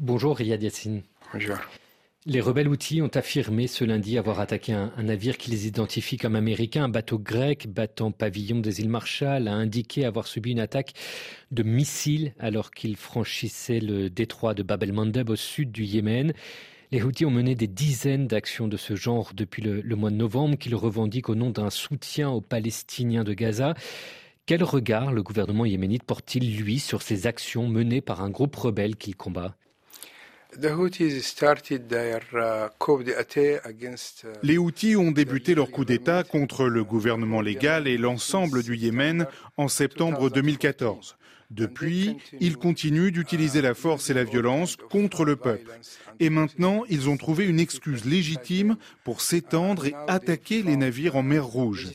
Bonjour Riyad Yassine. Bonjour. Les rebelles outils ont affirmé ce lundi avoir attaqué un, navire qui les identifie comme américain. Un bateau grec battant pavillon des îles Marshall a indiqué avoir subi une attaque de missiles alors qu'il franchissait le détroit de Bab el-Mandeb au sud du Yémen. Les Houthis ont mené des dizaines d'actions de ce genre depuis le, le mois de novembre qu'ils revendiquent au nom d'un soutien aux Palestiniens de Gaza. Quel regard le gouvernement yéménite porte-t-il, lui, sur ces actions menées par un groupe rebelle qu'il combat? Les Houthis ont débuté leur coup d'État contre le gouvernement légal et l'ensemble du Yémen en septembre 2014. Depuis, ils continuent d'utiliser la force et la violence contre le peuple. Et maintenant, ils ont trouvé une excuse légitime pour s'étendre et attaquer les navires en mer Rouge.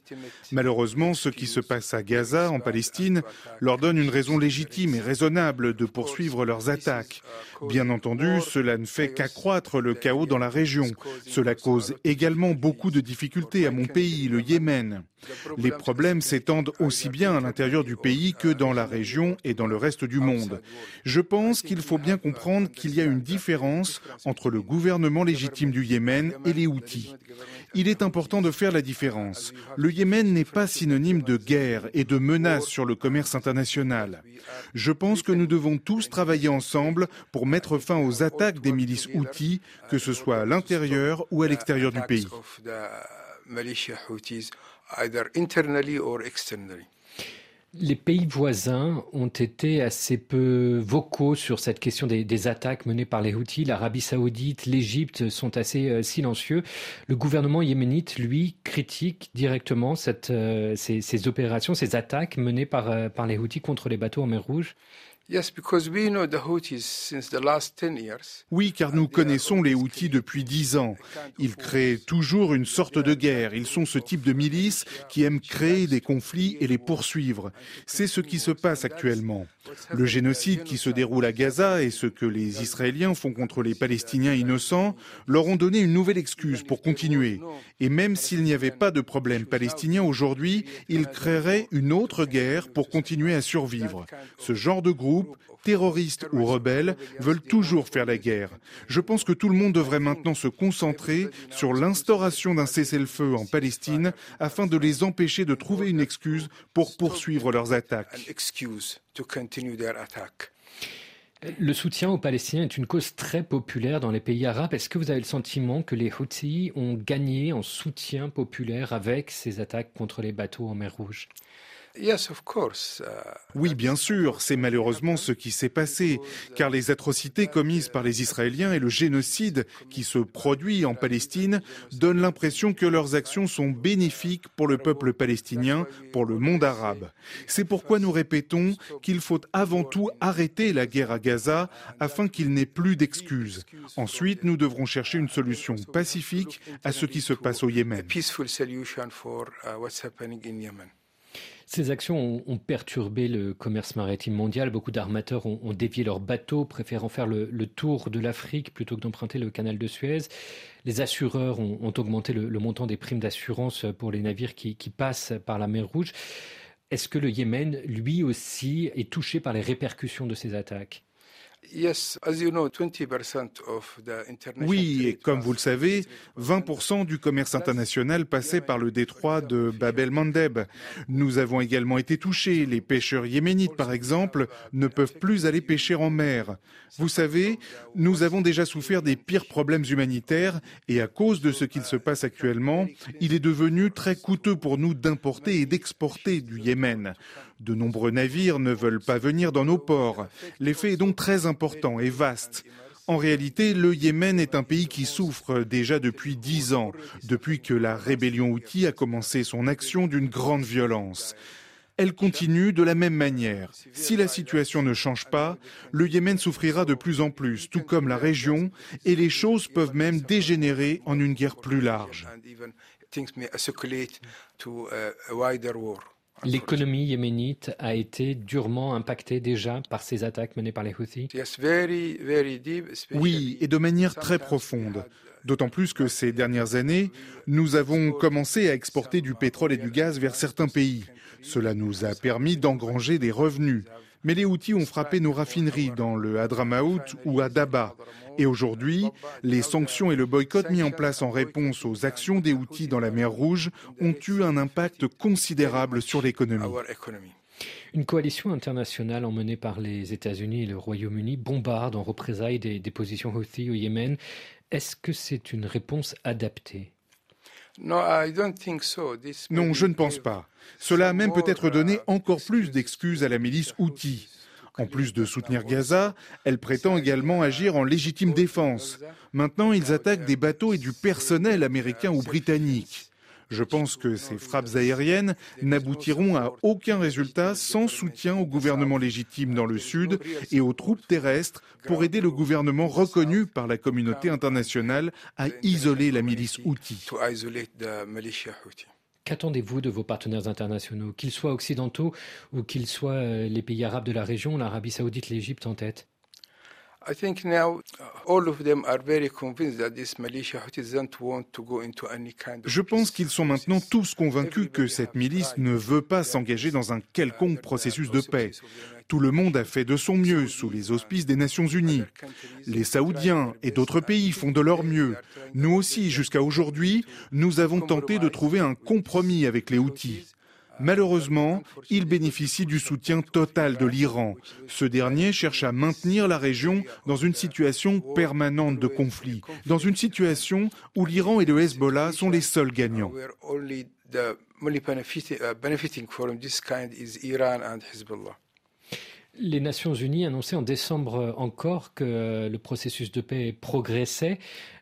Malheureusement, ce qui se passe à Gaza, en Palestine, leur donne une raison légitime et raisonnable de poursuivre leurs attaques. Bien entendu, cela ne fait qu'accroître le chaos dans la région. Cela cause également beaucoup de difficultés à mon pays, le Yémen. Les problèmes s'étendent aussi bien à l'intérieur du pays que dans la région et dans le reste du monde. Je pense qu'il faut bien comprendre qu'il y a une différence entre le gouvernement légitime du Yémen et les Houthis. Il est important de faire la différence. Le Yémen n'est pas synonyme de guerre et de menace sur le commerce international. Je pense que nous devons tous travailler ensemble pour mettre fin aux attaques des milices Houthis, que ce soit à l'intérieur ou à l'extérieur du pays. Les pays voisins ont été assez peu vocaux sur cette question des, attaques menées par les Houthis. L'Arabie saoudite, l'Égypte sont assez euh, silencieux. Le gouvernement yéménite, lui, critique directement euh, ces, opérations, ces attaques menées par, euh, par les Houthis contre les bateaux en mer Rouge. Oui, car nous connaissons les Houthis depuis dix ans. Ils créent toujours une sorte de guerre. Ils sont ce type de milice qui aime créer des conflits et les poursuivre. C'est ce qui se passe actuellement. Le génocide qui se déroule à Gaza et ce que les Israéliens font contre les Palestiniens innocents leur ont donné une nouvelle excuse pour continuer. Et même s'il n'y avait pas de problème palestinien aujourd'hui, ils créeraient une autre guerre pour continuer à survivre. Ce genre de groupe, terroristes ou rebelles, veulent toujours faire la guerre. Je pense que tout le monde devrait maintenant se concentrer sur l'instauration d'un cessez-le-feu en Palestine afin de les empêcher de trouver une excuse pour poursuivre leurs attaques. Le soutien aux Palestiniens est une cause très populaire dans les pays arabes. Est-ce que vous avez le sentiment que les Houthis ont gagné en soutien populaire avec ces attaques contre les bateaux en mer Rouge? Oui, bien sûr, c'est malheureusement ce qui s'est passé, car les atrocités commises par les Israéliens et le génocide qui se produit en Palestine donnent l'impression que leurs actions sont bénéfiques pour le peuple palestinien, pour le monde arabe. C'est pourquoi nous répétons qu'il faut avant tout arrêter la guerre à Gaza afin qu'il n'ait plus d'excuses. Ensuite, nous devrons chercher une solution pacifique à ce qui se passe au Yémen. Ces actions ont, perturbé le commerce maritime mondial. Beaucoup d'armateurs ont, dévié leurs bateaux, préférant faire le, tour de l'Afrique plutôt que d'emprunter le canal de Suez. Les assureurs ont, augmenté le, montant des primes d'assurance pour les navires qui, passent par la mer Rouge. Est-ce que le Yémen, lui aussi, est touché par les répercussions de ces attaques? Oui, et comme vous le savez, 20% du commerce international passait par le détroit de Bab el-Mandeb. Nous avons également été touchés. Les pêcheurs yéménites, par exemple, ne peuvent plus aller pêcher en mer. Vous savez, nous avons déjà souffert des pires problèmes humanitaires et à cause de ce qu'il se passe actuellement, il est devenu très coûteux pour nous d'importer et d'exporter du Yémen. De nombreux navires ne veulent pas venir dans nos ports. L'effet est donc très important et vaste. En réalité, le Yémen est un pays qui souffre déjà depuis dix ans, depuis que la rébellion Houthi a commencé son action d'une grande violence. Elle continue de la même manière. Si la situation ne change pas, le Yémen souffrira de plus en plus, tout comme la région, et les choses peuvent même dégénérer en une guerre plus large. L'économie yéménite a été durement impactée déjà par ces attaques menées par les Houthis Oui, et de manière très profonde. D'autant plus que ces dernières années, nous avons commencé à exporter du pétrole et du gaz vers certains pays. Cela nous a permis d'engranger des revenus. Mais les Houthis ont frappé nos raffineries dans le Hadramaout ou à Daba. Et aujourd'hui, les sanctions et le boycott mis en place en réponse aux actions des Houthis dans la mer Rouge ont eu un impact considérable sur l'économie. Une coalition internationale emmenée par les États-Unis et le Royaume-Uni bombarde en représailles des, positions Houthis au Yémen. Est-ce que c'est une réponse adaptée? Non, je ne pense pas. Cela a même peut-être donné uh, encore plus d'excuses à la milice Houthi. En plus de soutenir Gaza, elle prétend également agir en légitime défense. Maintenant, ils attaquent des bateaux et du personnel américain ou britannique. Je pense que ces frappes aériennes n'aboutiront à aucun résultat sans soutien au gouvernement légitime dans le sud et aux troupes terrestres pour aider le gouvernement reconnu par la communauté internationale à isoler la milice Houthi. Qu'attendez-vous de vos partenaires internationaux, qu'ils soient occidentaux ou qu'ils soient euh, les pays arabes de la région, l'Arabie saoudite, l'Égypte en tête? Je pense qu'ils sont maintenant tous convaincus que cette milice ne veut pas s'engager dans un quelconque processus de paix. Tout le monde a fait de son mieux sous les auspices des Nations Unies. Les Saoudiens et d'autres pays font de leur mieux. Nous aussi, jusqu'à aujourd'hui, nous avons tenté de trouver un compromis avec les Houthis. Malheureusement, il bénéficie du soutien total de l'Iran. Ce dernier cherche à maintenir la région dans une situation permanente de conflit, dans une situation où l'Iran et le Hezbollah sont les seuls gagnants. Les Nations Unies annonçaient en décembre encore que le processus de paix progressait.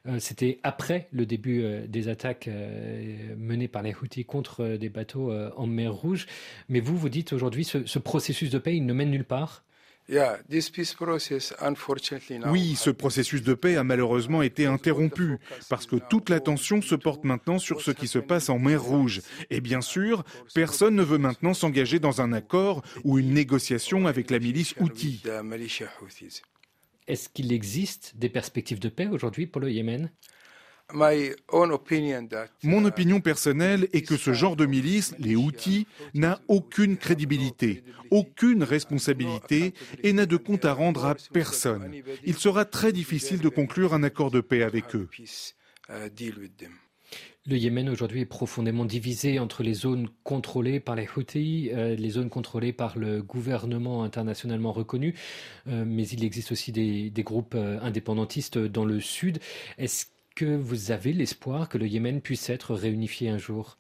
Euh, c'était après le début euh, des attaques euh, menées par les Houthis contre des bateaux en mer Rouge. Mais vous, vous dites aujourd'hui, ce, ce processus de paix, ne mène nulle part oui, ce processus de paix a malheureusement été interrompu parce que toute l'attention se porte maintenant sur ce qui se passe en mer Rouge. Et bien sûr, personne ne veut maintenant s'engager dans un accord ou une négociation avec la milice Houthi. Est-ce qu'il existe des perspectives de paix aujourd'hui pour le Yémen? Mon opinion personnelle est que ce genre de milice, les Houthis, n'a aucune crédibilité, aucune responsabilité et n'a de compte à rendre à personne. Il sera très difficile de conclure un accord de paix avec eux. Le Yémen aujourd'hui est profondément divisé entre les zones contrôlées par les Houthis, euh, les zones contrôlées par le gouvernement internationalement reconnu, euh, mais il existe aussi des, des groupes euh, indépendantistes dans le sud. Est-ce que vous avez l'espoir que le Yémen puisse être réunifié un jour?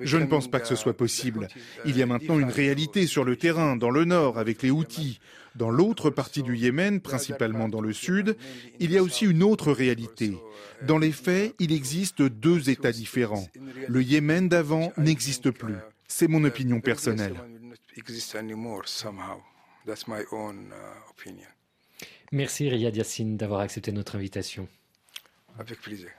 Je ne pense pas que ce soit possible. Il y a maintenant une réalité sur le terrain, dans le nord, avec les Houthis. Dans l'autre partie du Yémen, principalement dans le sud, il y a aussi une autre réalité. Dans les faits, il existe deux États différents. Le Yémen d'avant n'existe plus. C'est mon opinion personnelle. Merci Riyad Yassine d'avoir accepté notre invitation. Avec plaisir.